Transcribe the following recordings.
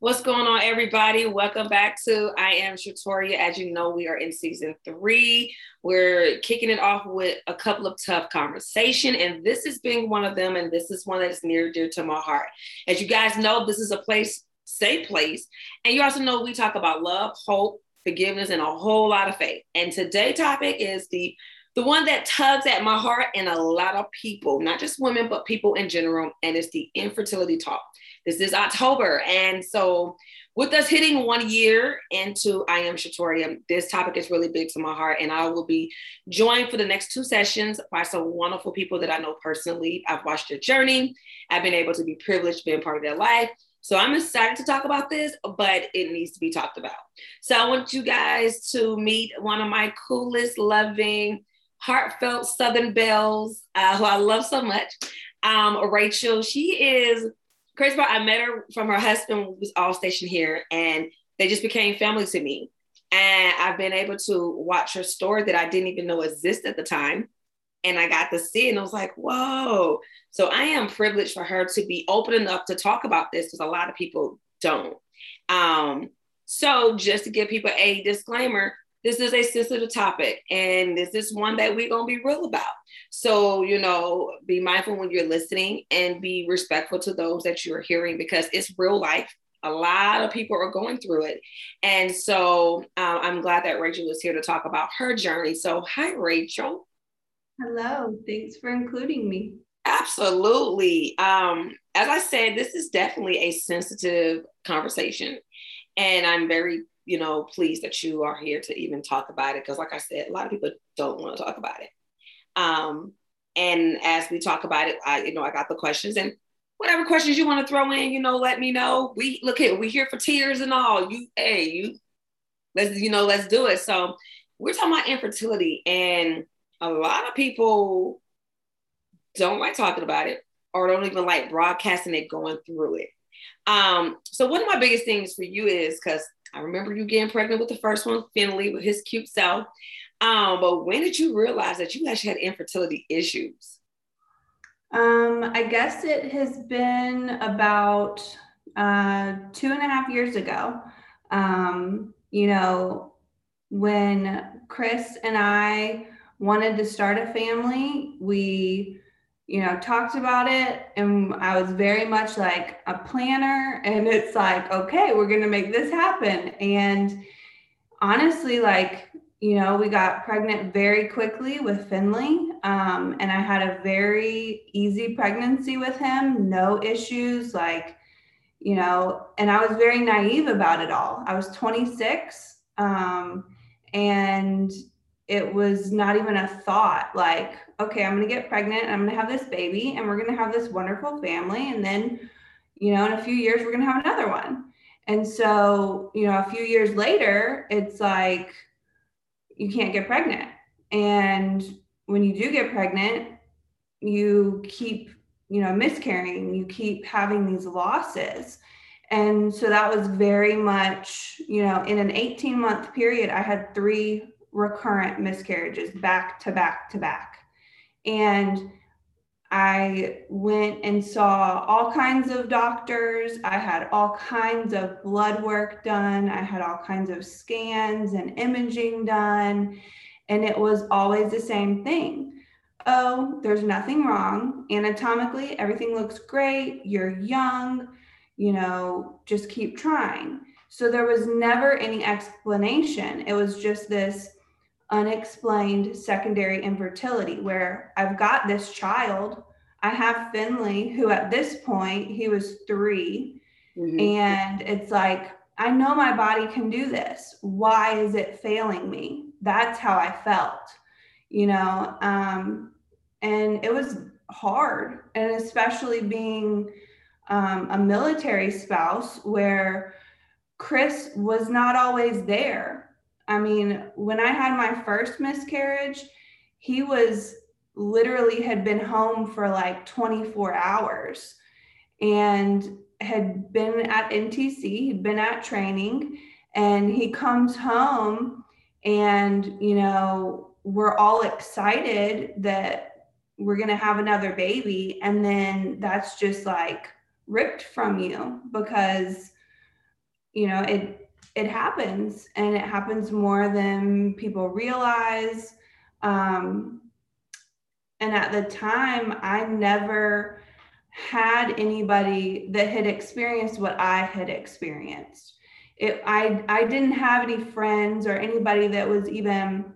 What's going on, everybody? Welcome back to I Am Shatoria. As you know, we are in season three. We're kicking it off with a couple of tough conversation, and this is being one of them. And this is one that is near dear to my heart. As you guys know, this is a place, safe place, and you also know we talk about love, hope, forgiveness, and a whole lot of faith. And today's topic is the the one that tugs at my heart and a lot of people, not just women, but people in general, and it's the infertility talk. This is October. And so, with us hitting one year into I Am Shatoria, this topic is really big to my heart. And I will be joined for the next two sessions by some wonderful people that I know personally. I've watched their journey, I've been able to be privileged being part of their life. So I'm excited to talk about this, but it needs to be talked about. So I want you guys to meet one of my coolest, loving, heartfelt Southern Belles, uh, who I love so much. Um, Rachel, she is crazy part, I met her from her husband was all stationed here, and they just became family to me. And I've been able to watch her story that I didn't even know existed at the time. And I got to see it and I was like, whoa. So I am privileged for her to be open enough to talk about this because a lot of people don't. Um, so just to give people a disclaimer, this is a sensitive topic and this is one that we're going to be real about. So, you know, be mindful when you're listening and be respectful to those that you're hearing because it's real life. A lot of people are going through it. And so uh, I'm glad that Rachel is here to talk about her journey. So, hi, Rachel. Hello. Thanks for including me. Absolutely. Um, as I said, this is definitely a sensitive conversation. And I'm very you know, pleased that you are here to even talk about it. Because, like I said, a lot of people don't want to talk about it. Um, and as we talk about it, I, you know, I got the questions and whatever questions you want to throw in, you know, let me know. We look here, we here for tears and all. You, hey, you, let's, you know, let's do it. So we're talking about infertility, and a lot of people don't like talking about it or don't even like broadcasting it going through it. Um, so one of my biggest things for you is because I remember you getting pregnant with the first one, Finley, with his cute self. Um, but when did you realize that you actually had infertility issues? Um, I guess it has been about uh, two and a half years ago. Um, you know, when Chris and I wanted to start a family, we you know, talked about it. And I was very much like a planner. And it's like, okay, we're going to make this happen. And honestly, like, you know, we got pregnant very quickly with Finley. Um, and I had a very easy pregnancy with him, no issues. Like, you know, and I was very naive about it all. I was 26. Um, and it was not even a thought like, okay, I'm going to get pregnant I'm going to have this baby and we're going to have this wonderful family. And then, you know, in a few years, we're going to have another one. And so, you know, a few years later, it's like you can't get pregnant. And when you do get pregnant, you keep, you know, miscarrying, you keep having these losses. And so that was very much, you know, in an 18 month period, I had three recurrent miscarriages back to back to back. And I went and saw all kinds of doctors. I had all kinds of blood work done. I had all kinds of scans and imaging done. And it was always the same thing. Oh, there's nothing wrong. Anatomically, everything looks great. You're young, you know, just keep trying. So there was never any explanation. It was just this unexplained secondary infertility where I've got this child. I have Finley, who at this point he was 3 mm-hmm. and it's like, I know my body can do this. Why is it failing me? That's how I felt, you know. Um, and it was hard, and especially being um, a military spouse where Chris was not always there I mean, when I had my first miscarriage, he was literally had been home for like 24 hours and had been at NTC, he'd been at training, and he comes home and, you know, we're all excited that we're going to have another baby. And then that's just like ripped from you because you know, it it happens and it happens more than people realize. Um, and at the time, I never had anybody that had experienced what I had experienced. It, I, I didn't have any friends or anybody that was even,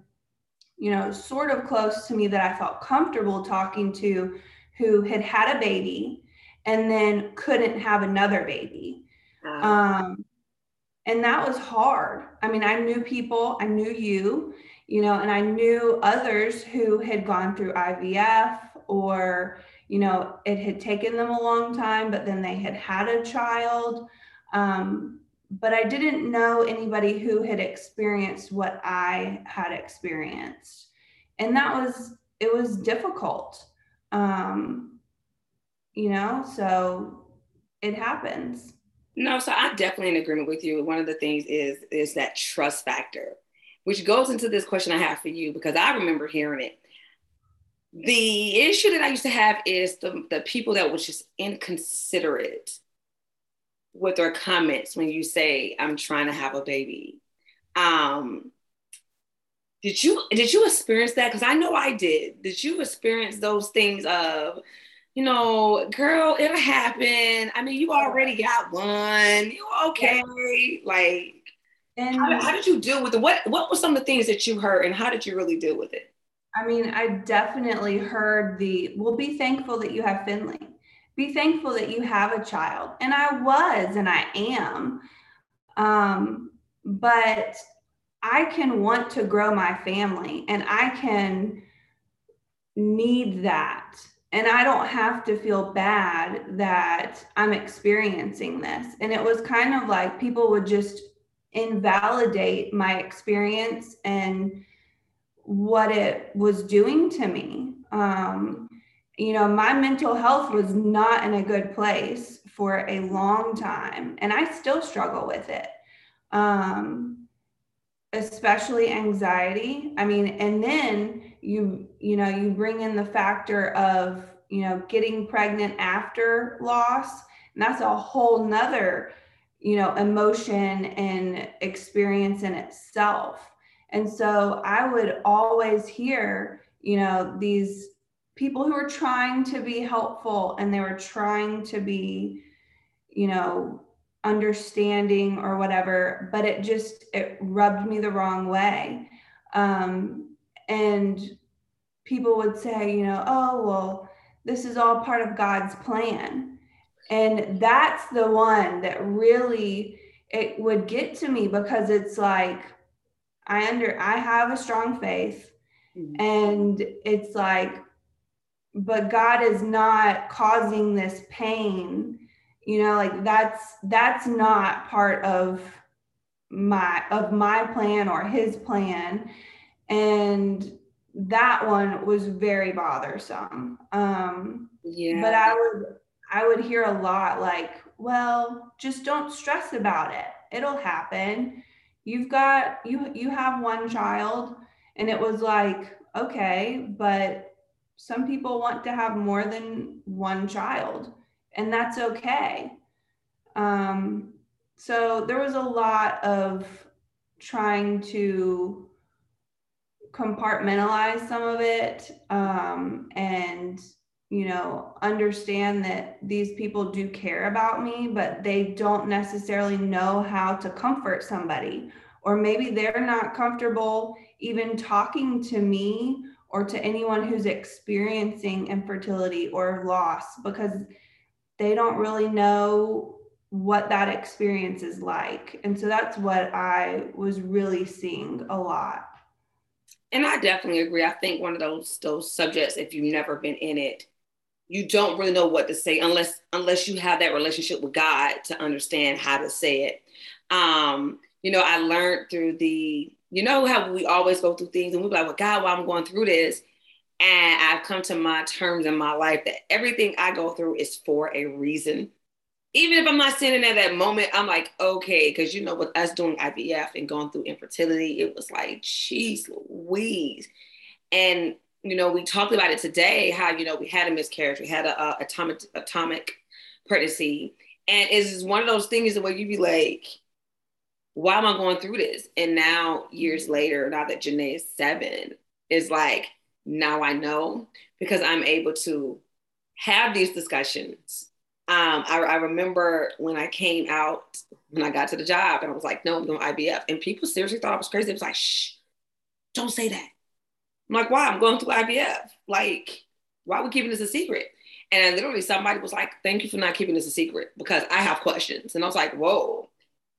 you know, sort of close to me that I felt comfortable talking to who had had a baby and then couldn't have another baby. Um, and that was hard. I mean, I knew people, I knew you, you know, and I knew others who had gone through IVF or, you know, it had taken them a long time, but then they had had a child. Um, but I didn't know anybody who had experienced what I had experienced. And that was, it was difficult. Um, you know, so it happens. No, so I'm definitely in agreement with you. One of the things is is that trust factor, which goes into this question I have for you because I remember hearing it. The issue that I used to have is the, the people that was just inconsiderate with their comments when you say, I'm trying to have a baby. Um, did you did you experience that? Because I know I did. Did you experience those things of you know, girl, it'll happen. I mean, you already got one. You okay? Like, and how, how, did you deal with it? What What were some of the things that you heard, and how did you really deal with it? I mean, I definitely heard the. Well, be thankful that you have Finley. Be thankful that you have a child, and I was, and I am. Um, but I can want to grow my family, and I can need that and I don't have to feel bad that I'm experiencing this. And it was kind of like people would just invalidate my experience and what it was doing to me. Um, you know, my mental health was not in a good place for a long time, and I still struggle with it. Um, especially anxiety. I mean, and then you you know you bring in the factor of you know getting pregnant after loss and that's a whole nother you know emotion and experience in itself. And so i would always hear you know these people who are trying to be helpful and they were trying to be you know understanding or whatever but it just it rubbed me the wrong way. Um, and people would say, you know, oh, well, this is all part of God's plan. And that's the one that really it would get to me because it's like I under I have a strong faith mm-hmm. and it's like but God is not causing this pain. You know, like that's that's not part of my of my plan or his plan and that one was very bothersome. Um yeah but i would i would hear a lot like well just don't stress about it. It'll happen. You've got you you have one child. And it was like okay but some people want to have more than one child and that's okay. Um so there was a lot of trying to compartmentalize some of it um, and you know understand that these people do care about me but they don't necessarily know how to comfort somebody. Or maybe they're not comfortable even talking to me or to anyone who's experiencing infertility or loss because they don't really know what that experience is like. And so that's what i was really seeing a lot and I definitely agree. I think one of those those subjects, if you've never been in it, you don't really know what to say unless unless you have that relationship with God to understand how to say it. Um, you know, I learned through the, you know, how we always go through things and we're like, well, God, why I'm going through this. And I've come to my terms in my life that everything I go through is for a reason even if I'm not standing at that moment, I'm like, okay, because you know, with us doing IVF and going through infertility, it was like, geez, Louise. And you know, we talked about it today, how you know we had a miscarriage, we had a, a ectopic ectopic pregnancy, and it's one of those things where you be like, why am I going through this? And now, years later, now that Janae is seven, is like, now I know because I'm able to have these discussions. Um, I, I, remember when I came out, when I got to the job, and I was like, no, I'm doing IVF. And people seriously thought I was crazy. It was like, shh, don't say that. I'm like, why? I'm going through IVF. Like, why are we keeping this a secret? And literally somebody was like, thank you for not keeping this a secret because I have questions. And I was like, whoa.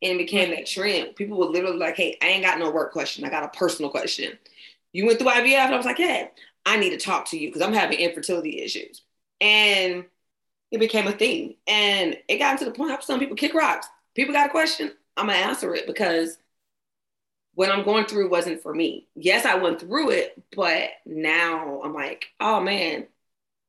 And it became that trend. People were literally like, hey, I ain't got no work question. I got a personal question. You went through IVF? And I was like, yeah, I need to talk to you because I'm having infertility issues. And it became a thing. And it got to the point, where some people kick rocks. People got a question, I'm gonna answer it because what I'm going through wasn't for me. Yes, I went through it, but now I'm like, oh man,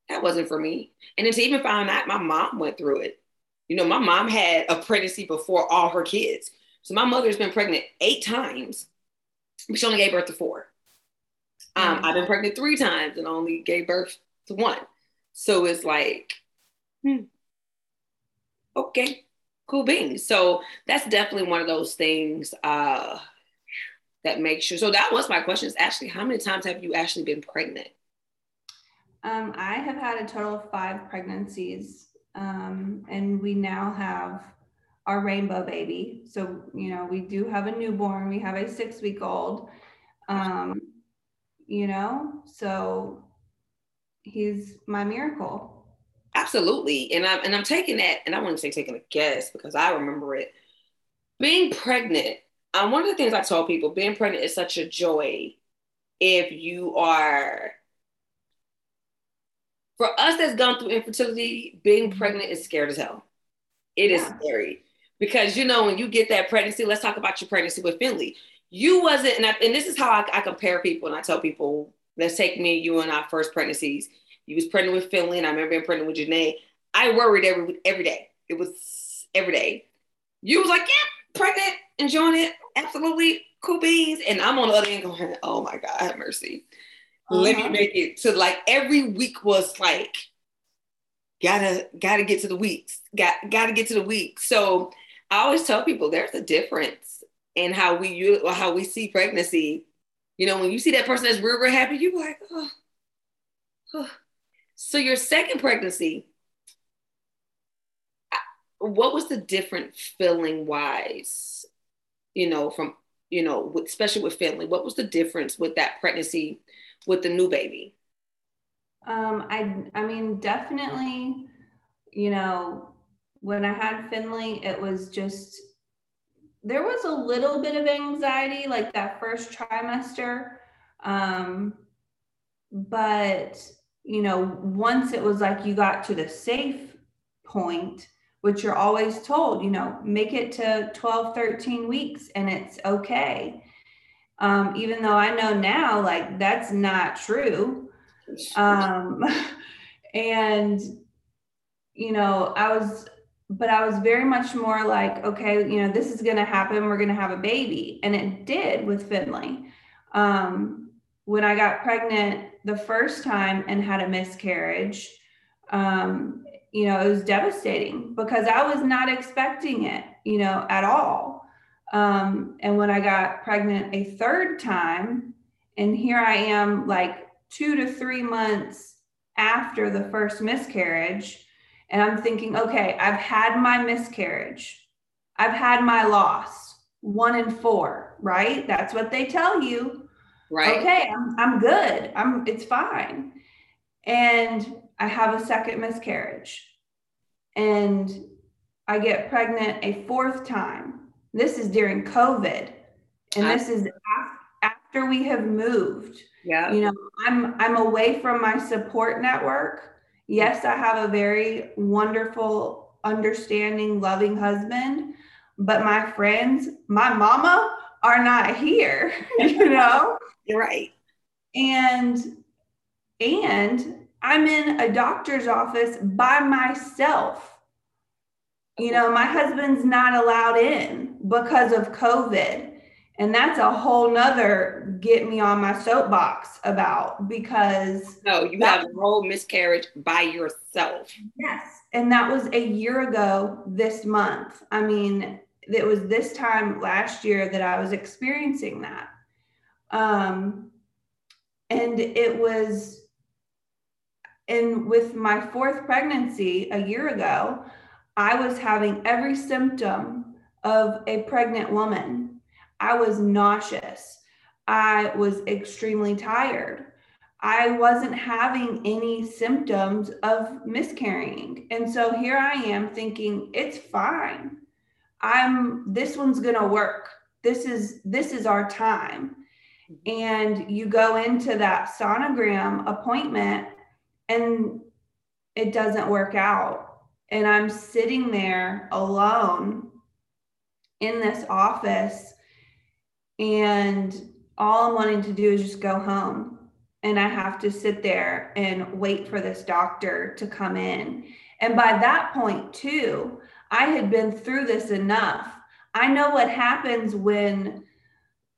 that wasn't for me. And then to even find out my mom went through it. You know, my mom had a pregnancy before all her kids. So my mother's been pregnant eight times, but she only gave birth to four. Um, mm-hmm. I've been pregnant three times and only gave birth to one. So it's like, hmm, okay, cool beans. So that's definitely one of those things uh, that makes sure. So that was my question is actually, how many times have you actually been pregnant? Um, I have had a total of five pregnancies, um, and we now have our rainbow baby. So, you know, we do have a newborn, we have a six week old, um, you know, so he's my miracle. Absolutely. And I'm, and I'm taking that, and I want to say taking a guess because I remember it. Being pregnant, um, one of the things I told people, being pregnant is such a joy if you are for us that's gone through infertility, being mm-hmm. pregnant is scared as hell. It yeah. is scary because you know when you get that pregnancy. Let's talk about your pregnancy with Finley. You wasn't, and, I, and this is how I, I, compare people, and I tell people, let's take me, you, and our first pregnancies. You was pregnant with Finley, and I remember being pregnant with Janae. I worried every every day. It was every day. You was like, yeah, pregnant, enjoying it, absolutely cool beans, and I'm on the other end going, oh my God, have mercy. Uh-huh. Let me uh-huh. make it to like every week was like gotta gotta get to the weeks. Got gotta get to the week. So I always tell people there's a difference in how we how we see pregnancy. You know, when you see that person that's real, real happy, you're like, oh, oh. So your second pregnancy, what was the different feeling wise? You know, from you know, with, especially with family, what was the difference with that pregnancy with the new baby? Um, I I mean, definitely, you know, when I had Finley, it was just there was a little bit of anxiety like that first trimester. Um, but you know, once it was like you got to the safe point, which you're always told, you know, make it to 12, 13 weeks and it's okay um, even though I know now like that's not true. Um, and you know, I was, but I was very much more like, okay, you know, this is going to happen. We're going to have a baby. And it did with Finley. Um, when I got pregnant the first time and had a miscarriage, um, you know, it was devastating because I was not expecting it, you know, at all. Um, and when I got pregnant a third time, and here I am like two to three months after the first miscarriage, and I'm thinking, okay, I've had my miscarriage, I've had my loss, one in four, right? That's what they tell you. Right. Okay, I'm, I'm good. I'm it's fine. And I have a second miscarriage. And I get pregnant a fourth time this is during COVID, and this is after we have moved. Yeah. You know, I'm I'm away from my support network. Yes, I have a very wonderful, understanding, loving husband, but my friends, my mama are not here, you know? You're right. And and I'm in a doctor's office by myself you know, my husband's not allowed in because of COVID. And that's a whole nother get me on my soapbox about because no, you that, have a whole miscarriage by yourself. Yes. And that was a year ago this month. I mean, it was this time last year that I was experiencing that. Um, and it was, and with my fourth pregnancy a year ago, I was having every symptom of a pregnant woman. I was nauseous. I was extremely tired. I wasn't having any symptoms of miscarrying. And so here I am thinking it's fine. I'm this one's going to work. This is this is our time. And you go into that sonogram appointment and it doesn't work out. And I'm sitting there alone in this office and all I'm wanting to do is just go home. And I have to sit there and wait for this doctor to come in. And by that point, too, I had been through this enough. I know what happens when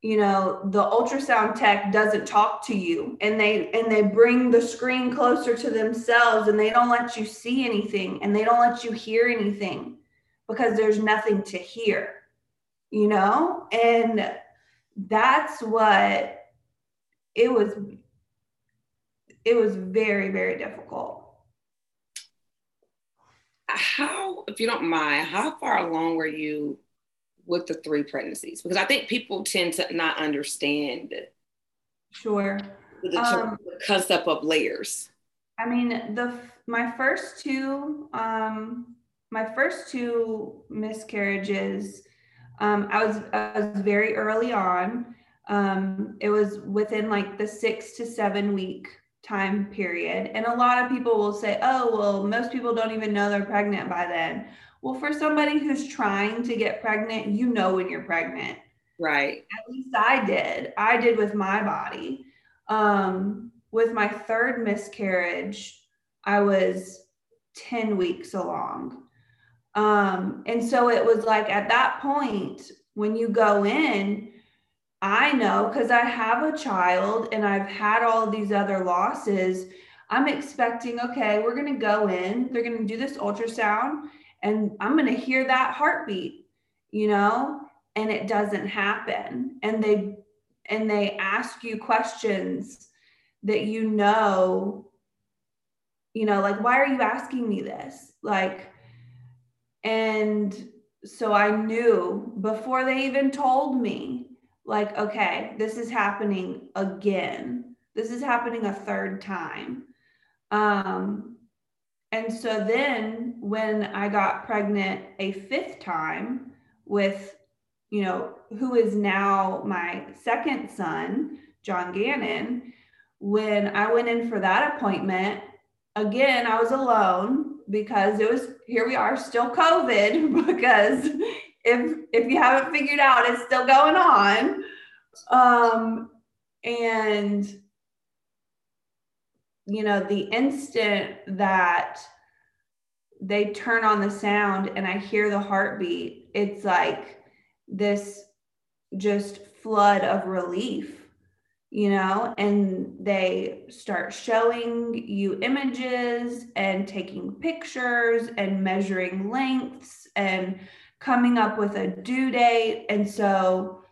you know the ultrasound tech doesn't talk to you and they and they bring the screen closer to themselves and they don't let you see anything and they don't let you hear anything because there's nothing to hear you know and that's what it was it was very very difficult how if you don't mind how far along were you with the three pregnancies? Because i think people tend to not understand sure. the, um, concept of layers. I mean the my first two um my first two miscarriages um, I was I was very early on. Um, it was within like the six to seven week time period, and a lot of people will say, "Oh, well, most people don't even know they're pregnant by then." Well, for somebody who's trying to get pregnant, you know when you're pregnant. Right. At least I did. I did with my body. Um, with my third miscarriage, I was 10 weeks along. Um, and so it was like at that point, when you go in, I know because I have a child and I've had all these other losses. I'm expecting, okay, we're going to go in, they're going to do this ultrasound, and I'm going to hear that heartbeat, you know, and it doesn't happen. And they, and they ask you questions that you know, you know, like, why are you asking me this? Like, and so I knew before they even told me, like, okay, this is happening again. This is happening a third time. Um, and so then when I got pregnant a fifth time with, you know, who is now my second son, John Gannon, when I went in for that appointment, again, I was alone because it was here we are still COVID because if if you haven't figured out it's still going on. Um and you know the instant that they turn on the sound and I hear the heartbeat, it's like this just flood of relief you know, and they start showing you images and taking pictures and measuring lengths and coming up with a due date. And so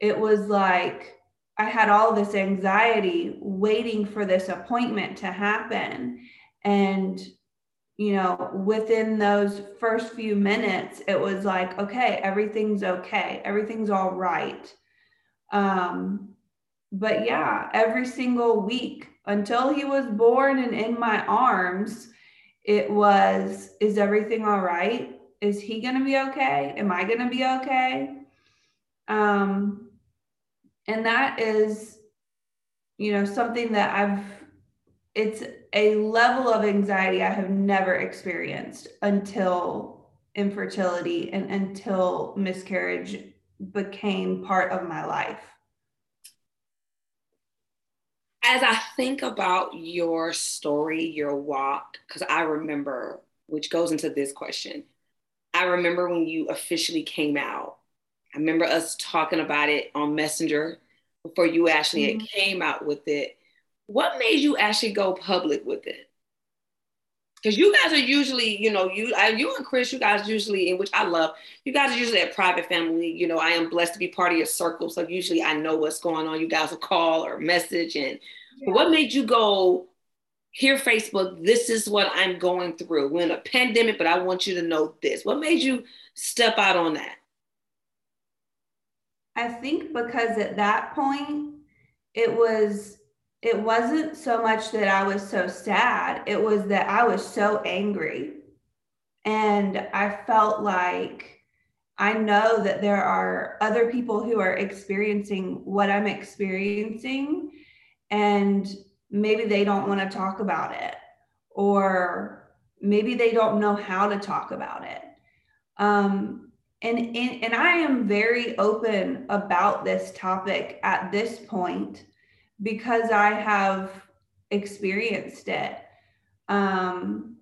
it was like I had all this anxiety waiting for this appointment to happen. And, you know, within those first few minutes, it was like, okay, everything's okay, everything's all right. Um, but yeah, every single week until he was born and in my arms, it was, is everything all right? Is he going to be okay? Am I going to be okay? Um, and that is, you know, something that I've, it's a level of anxiety I have never experienced until infertility and until miscarriage became part of my life as I think about your story, your walk, because I remember, which goes into this question, I remember when you officially came out. I remember us talking about it on Messenger before you actually mm-hmm. came out with it. What made you actually go public with it? because you guys are usually, you know, you I, you and Chris, you guys usually, in which I love, you guys are usually a private family. You know, I am blessed to be part of your circle, so usually I know what's going on. You guys will call or message, and yeah. what made you go? Here, Facebook, this is what I'm going through. We're in a pandemic, but I want you to know this. What made you step out on that? I think because at that point, it was it wasn't so much that I was so sad, it was that I was so angry. And I felt like I know that there are other people who are experiencing what I'm experiencing, and maybe they don't want to talk about it, or maybe they don't know how to talk about it. Um, and, and, and I am very open about this topic at this point because I have experienced it. Um,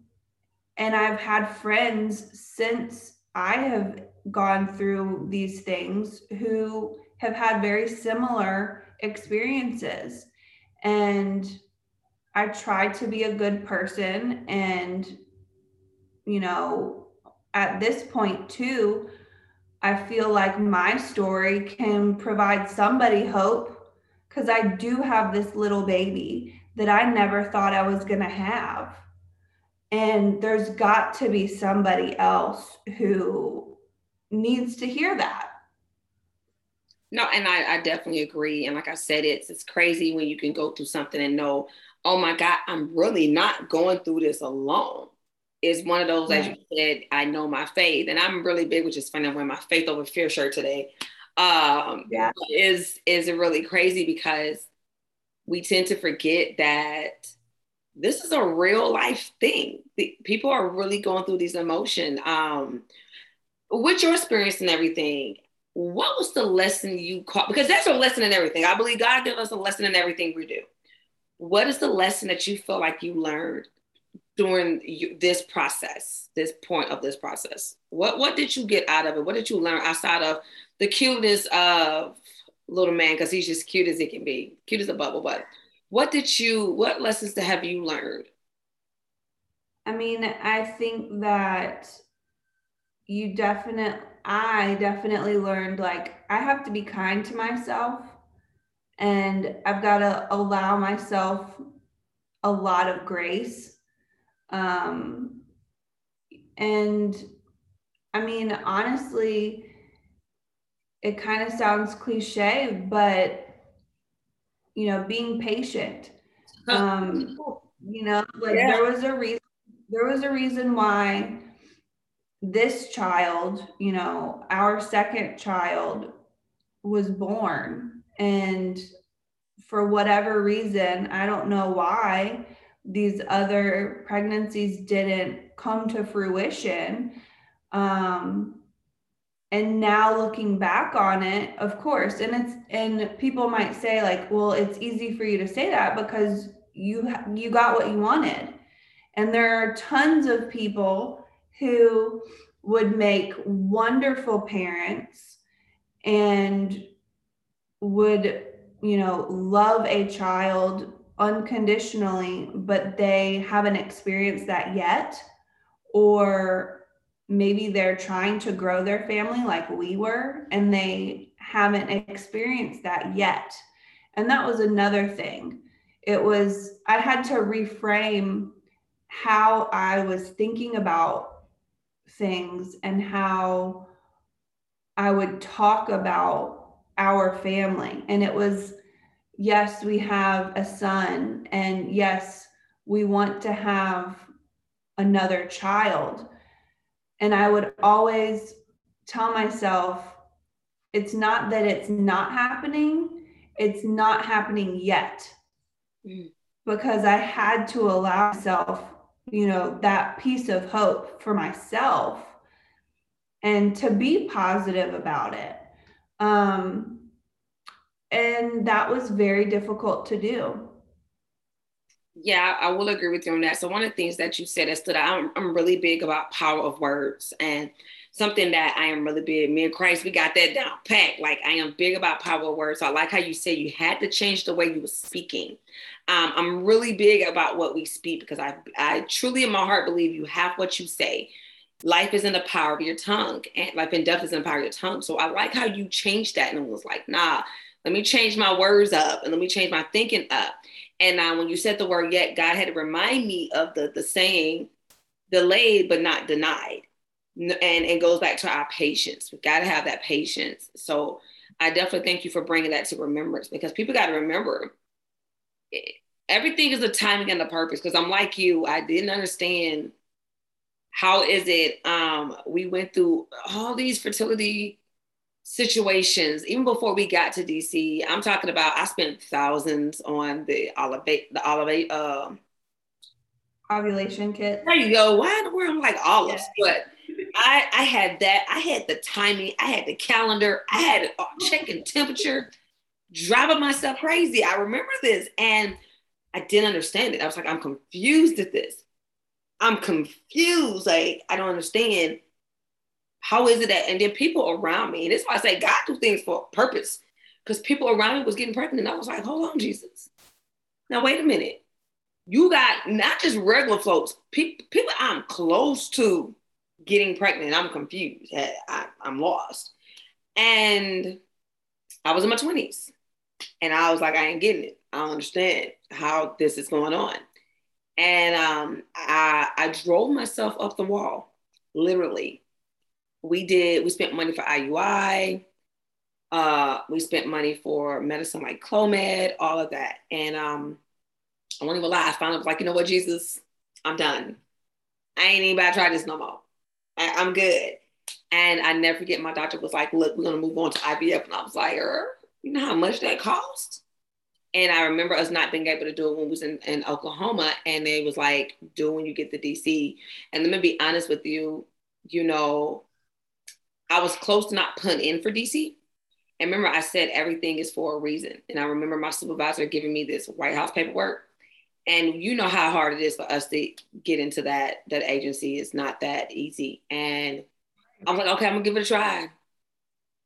and I've had friends since I have gone through these things who have had very similar experiences. And I try to be a good person. And, you know, at this point, too, I feel like my story can provide somebody hope because I do have this little baby that I never thought I was going to have. And there's got to be somebody else who needs to hear that. No, and I, I definitely agree. And like I said, it's it's crazy when you can go through something and know, oh my God, I'm really not going through this alone. It's one of those, as you said, I know my faith. And I'm really big, which is funny, I'm wearing my faith over fear shirt today um, yeah. is is really crazy because we tend to forget that this is a real life thing. The, people are really going through these emotions. Um, with your experience and everything, what was the lesson you caught? Because that's a lesson in everything. I believe God gives us a lesson in everything we do. What is the lesson that you feel like you learned during you, this process, this point of this process? What what did you get out of it? What did you learn outside of the cuteness of little man because he's just cute as he can be, cute as a bubble. But what did you? What lessons have you learned? I mean, I think that you definitely, I definitely learned like I have to be kind to myself and I've got to allow myself a lot of grace. Um, and I mean, honestly, it kind of sounds cliche, but you know, being patient. Um, you know, like yeah. there was a reason there was a reason why this child, you know, our second child was born and for whatever reason, I don't know why these other pregnancies didn't come to fruition. Um, and now looking back on it of course and it's and people might say like well it's easy for you to say that because you you got what you wanted and there are tons of people who would make wonderful parents and would you know love a child unconditionally but they haven't experienced that yet or maybe they're trying to grow their family like we were and they haven't experienced that yet. And that was another thing. It was, I had to reframe how I was thinking about things and how I would talk about our family. And it was, yes, we have a son, and yes, we want to have another child and I would always tell myself, it's not that it's not happening, it's not happening yet. Mm. Because I had to allow myself, you know, that piece of hope for myself and to be positive about it. Um, and that was very difficult to do. Yeah, I will agree with you on that. So one of the things that you said is that stood out, I'm, I'm really big about power of words. And something that I am really big. Me and Christ, we got that down packed. Like I am big about power words. So I like how you say you had to change the way you were speaking. Um, I'm really big about what we speak because I, I truly in my heart believe you have what you say. Life is in the power of your tongue, and life and death is in the power of your tongue. So I like how you changed that and it was like, nah, let me change my words up and let me change my thinking up. And now when you said the word yet, God had to remind me of the the saying, delayed but not denied and it goes back to our patience. We've got to have that patience. So I definitely thank you for bringing that to remembrance because people got to remember everything is a timing and a purpose. Because I'm like you, I didn't understand how is it um, we went through all these fertility situations even before we got to DC. I'm talking about I spent thousands on the olive the olive uh, ovulation kit. There you go. Why in the world I'm like olives, yeah. but I, I had that. I had the timing. I had the calendar. I had checking temperature, driving myself crazy. I remember this and I didn't understand it. I was like, I'm confused at this. I'm confused. Like, I don't understand. How is it that? And then people around me, and this is why I say God do things for a purpose. Because people around me was getting pregnant. And I was like, hold on, Jesus. Now, wait a minute. You got not just regular folks, people, people I'm close to getting pregnant. I'm confused. I, am lost. And I was in my 20s. And I was like, I ain't getting it. I don't understand how this is going on. And um, I, I drove myself up the wall, literally. We did, we spent money for IUI. Uh, we spent money for medicine like Clomid, all of that. And um, I won't even lie, I finally was like, you know what, Jesus, I'm done. I ain't even about to try this no more. I, am good. And I never forget my doctor was like, look, we're gonna move on to IVF. And I was like, er, you know how much that cost? And I remember us not being able to do it when we was in, in Oklahoma. And it was like, do when you get to DC. And let me be honest with you, you know, I was close to not putting in for DC. And remember, I said everything is for a reason. And I remember my supervisor giving me this White House paperwork and you know how hard it is for us to get into that that agency. It's not that easy. And i'm like okay i'm gonna give it a try.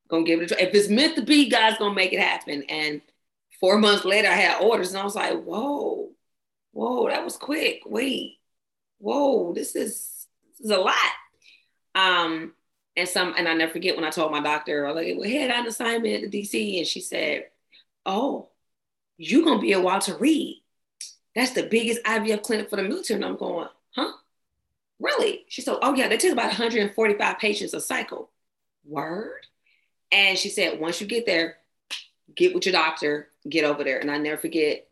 Gonna give it a try. If it's meant to be god's gonna make it happen. And four months later i had orders and i was like whoa whoa that was quick. Wait whoa this is this is a lot. Um and some and i never forget when i told my doctor I was like well hey i got an assignment at the dc and she said oh you're gonna be a walter reed that's the biggest IVF clinic for the military. And I'm going, huh? Really? She said, oh yeah, they take about 145 patients a cycle. Word. And she said, once you get there, get with your doctor, get over there. And I never forget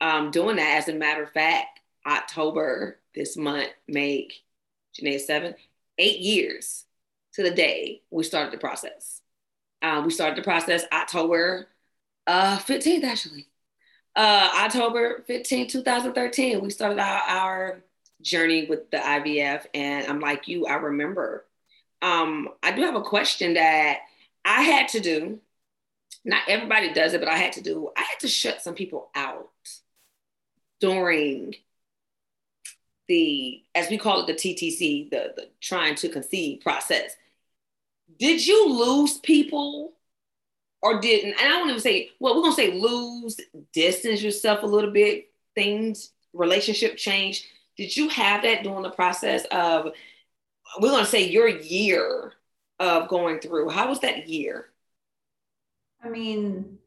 um, doing that. As a matter of fact, October this month make Janae seven, eight years to the day we started the process. Um, we started the process October uh, 15th, actually uh, October 15, 2013, we started our, our journey with the IVF. And I'm like you, I remember. Um, I do have a question that I had to do. Not everybody does it, but I had to do. I had to shut some people out during the, as we call it, the TTC, the, the trying to conceive process. Did you lose people or didn't, and I won't even say, well, we're gonna say lose, distance yourself a little bit, things, relationship change. Did you have that during the process of, we're gonna say your year of going through? How was that year? I mean,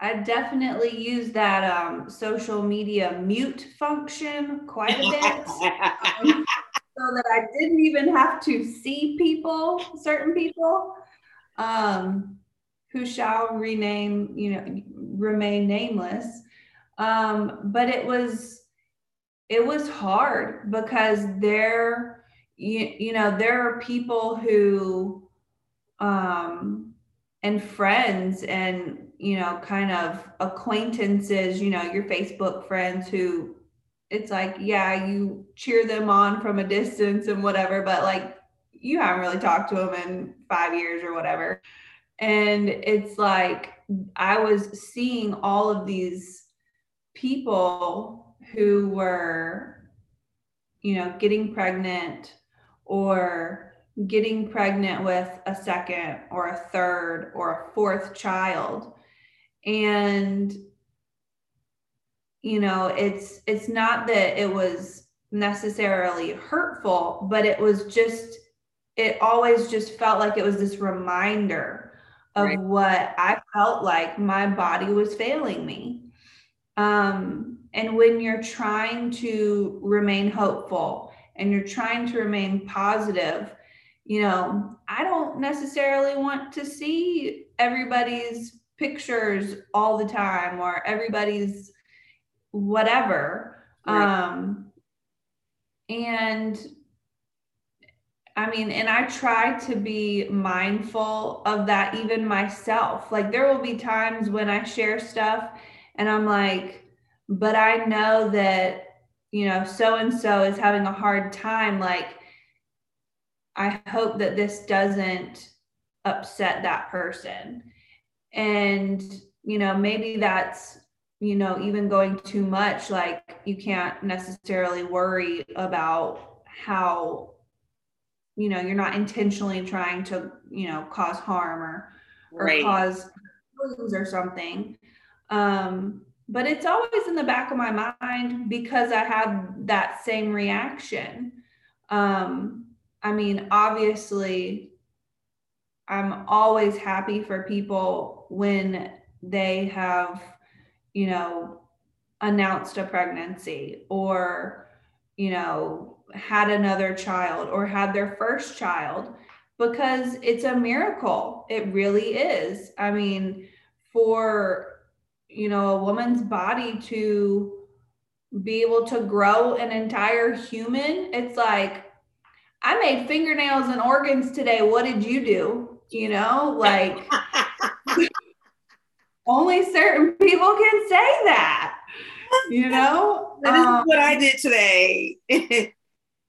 I definitely use that um, social media mute function quite a bit. um, so that I didn't even have to see people, certain people. Um, who shall rename, you know, remain nameless. Um, but it was it was hard because there you, you know there are people who um and friends and you know kind of acquaintances you know your facebook friends who it's like yeah you cheer them on from a distance and whatever but like you haven't really talked to them in five years or whatever and it's like I was seeing all of these people who were, you know, getting pregnant or getting pregnant with a second or a third or a fourth child. And you know it's it's not that it was necessarily hurtful but it was just it always just felt like it was this reminder of right. what i felt like my body was failing me um and when you're trying to remain hopeful and you're trying to remain positive you know i don't necessarily want to see everybody's pictures all the time or everybody's whatever. Right. Um, and I mean, and I try to be mindful of that even myself. Like, there will be times when I share stuff and I'm like, but I know that, you know, so and so is having a hard time. Like, I hope that this doesn't upset that person. And, you know, maybe that's you know, even going too much, like you can't necessarily worry about how, you know, you're not intentionally trying to, you know, cause harm or, or right. cause wounds or something. Um, but it's always in the back of my mind because I had that same reaction. Um, I mean, obviously, I'm always happy for people when they have you know, announced a pregnancy or, you know, had another child or had their first child because it's a miracle. It really is. I mean, for, you know, a woman's body to be able to grow an entire human, it's like, I made fingernails and organs today. What did you do? You know, like only certain people can say that. You know, that is um, what I did today.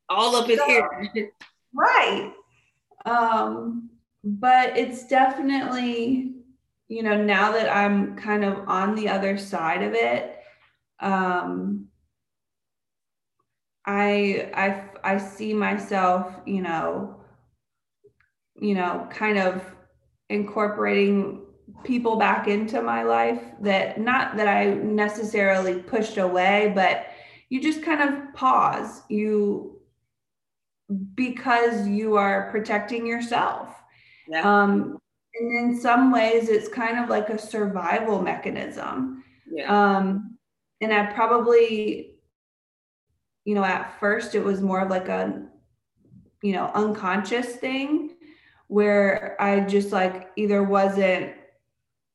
All up in so, here. right. Um, but it's definitely, you know, now that I'm kind of on the other side of it, um, I I I see myself, you know, you know, kind of incorporating people back into my life that not that I necessarily pushed away, but you just kind of pause. You because you are protecting yourself. Yeah. Um, and in some ways, it's kind of like a survival mechanism. Yeah. Um, and I probably, you know, at first it was more of like a, you know, unconscious thing where I just like either wasn't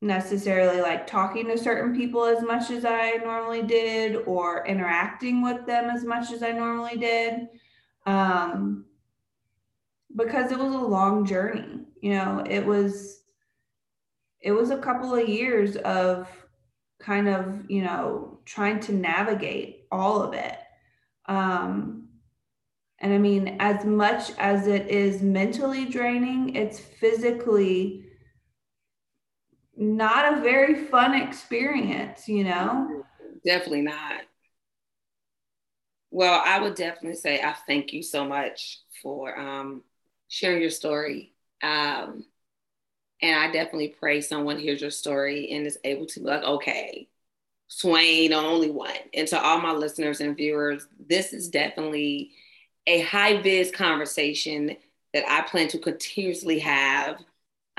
necessarily like talking to certain people as much as I normally did or interacting with them as much as I normally did. Um, because it was a long journey, you know, it was it was a couple of years of kind of, you know, trying to navigate all of it. Um, and I mean, as much as it is mentally draining, it's physically not a very fun experience, you know? Definitely not. Well, I would definitely say I thank you so much for um, sharing your story. Um, and I definitely pray someone hears your story and is able to be like, okay, Swain, the only one. And to all my listeners and viewers, this is definitely a high vis conversation that I plan to continuously have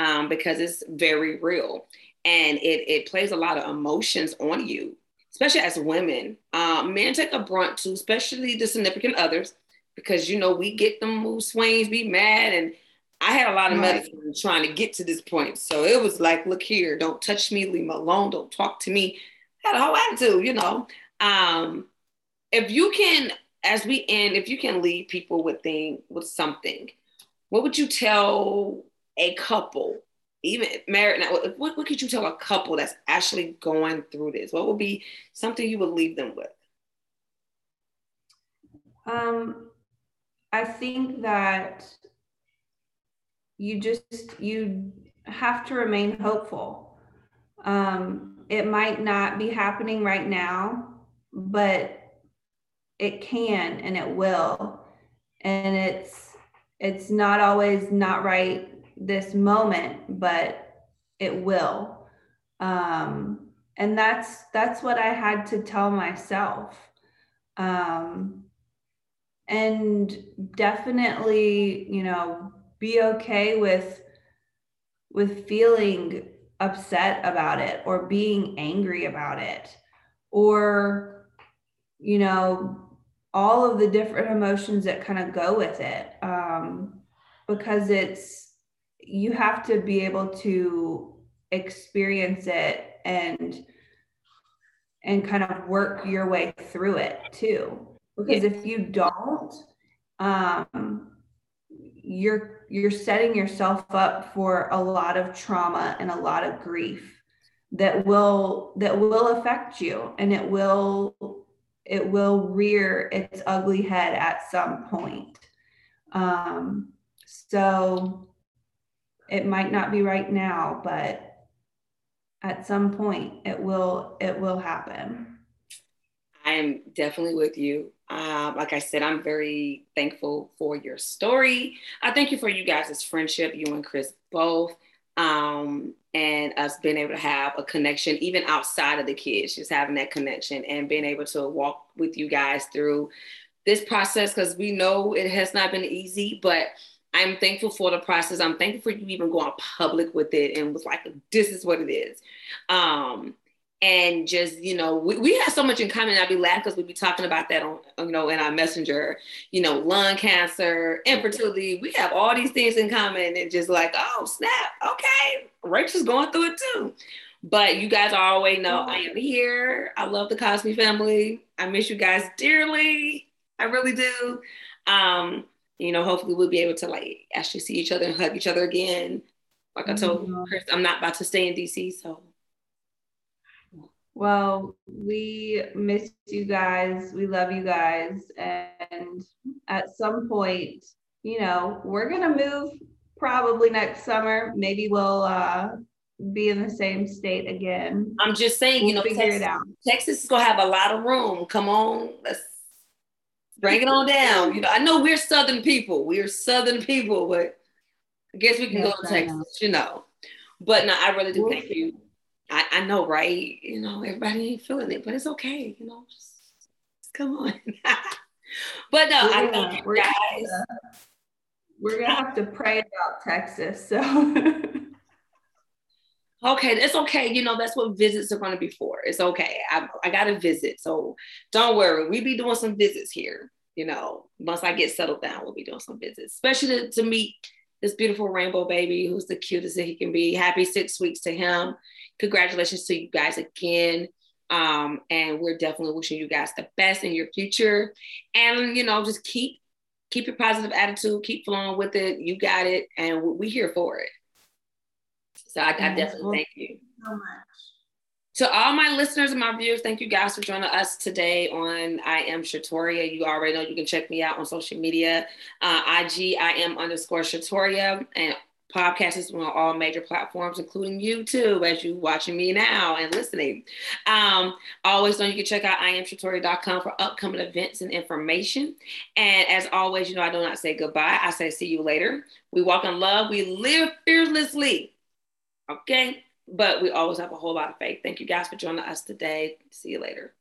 um, because it's very real and it, it plays a lot of emotions on you, especially as women. Um, men take a brunt too, especially the significant others, because you know we get them mood swings, be mad, and I had a lot of medicine trying to get to this point. So it was like, look here, don't touch me, leave me alone, don't talk to me. I had a whole attitude, you know. Um, if you can, as we end, if you can leave people with thing with something, what would you tell a couple, even married now, what, what could you tell a couple that's actually going through this? What would be something you would leave them with? Um, I think that you just you have to remain hopeful. Um, it might not be happening right now, but it can and it will. And it's it's not always not right this moment, but it will. Um, and that's that's what I had to tell myself. Um, and definitely, you know, be okay with with feeling upset about it or being angry about it or you know all of the different emotions that kind of go with it um, because it's you have to be able to experience it and and kind of work your way through it too. Because if you don't um, you're you're setting yourself up for a lot of trauma and a lot of grief that will that will affect you and it will it will rear its ugly head at some point. Um, so it might not be right now but at some point it will it will happen i am definitely with you um, like I said, I'm very thankful for your story. I thank you for you guys' friendship, you and Chris both, um, and us being able to have a connection, even outside of the kids, just having that connection and being able to walk with you guys through this process because we know it has not been easy, but I'm thankful for the process. I'm thankful for you even going public with it and was like, this is what it is. Um, and just you know we, we have so much in common. I'd be laughing because we'd be talking about that on you know in our messenger you know lung cancer infertility. We have all these things in common and just like oh snap. Okay. Rachel's going through it too. But you guys always know i am here. I love the cosby family. I miss you guys dearly. I really do. Um you know hopefully we'll be able to like actually see each other and hug each other again like i told mm-hmm. chris i'm not about to stay in dc so well, we miss you guys. We love you guys. And at some point, you know, we're going to move probably next summer. Maybe we'll uh, be in the same state again. I'm just saying, we'll you know, figure Texas, it out. Texas is going to have a lot of room. Come on. Let's bring it on down. You know, I know we're Southern people. We're Southern people, but I guess we can yes, go to Texas, know. you know. But no, I really do thank you I, I know, right? You know, everybody ain't feeling it, but it's okay. You know, just, just come on. but no, I you guys. Gonna, we're gonna have to pray about Texas. So okay, it's okay. You know, that's what visits are gonna be for. It's okay. I, I got to visit, so don't worry. We be doing some visits here. You know, once I get settled down, we'll be doing some visits, especially to, to meet this beautiful rainbow baby who's the cutest that he can be. Happy six weeks to him congratulations to you guys again. Um, and we're definitely wishing you guys the best in your future. And you know, just keep keep your positive attitude, keep flowing with it. You got it, and we're here for it. So I, I definitely thank you so much. To all my listeners and my viewers, thank you guys for joining us today on I am Shatoria. You already know you can check me out on social media, uh, IG I am underscore Shatoria, and podcast is on all major platforms, including YouTube, as you watching me now and listening. Um, always know you can check out iamshatoria.com for upcoming events and information. And as always, you know, I do not say goodbye. I say see you later. We walk in love. We live fearlessly. Okay. But we always have a whole lot of faith. Thank you guys for joining us today. See you later.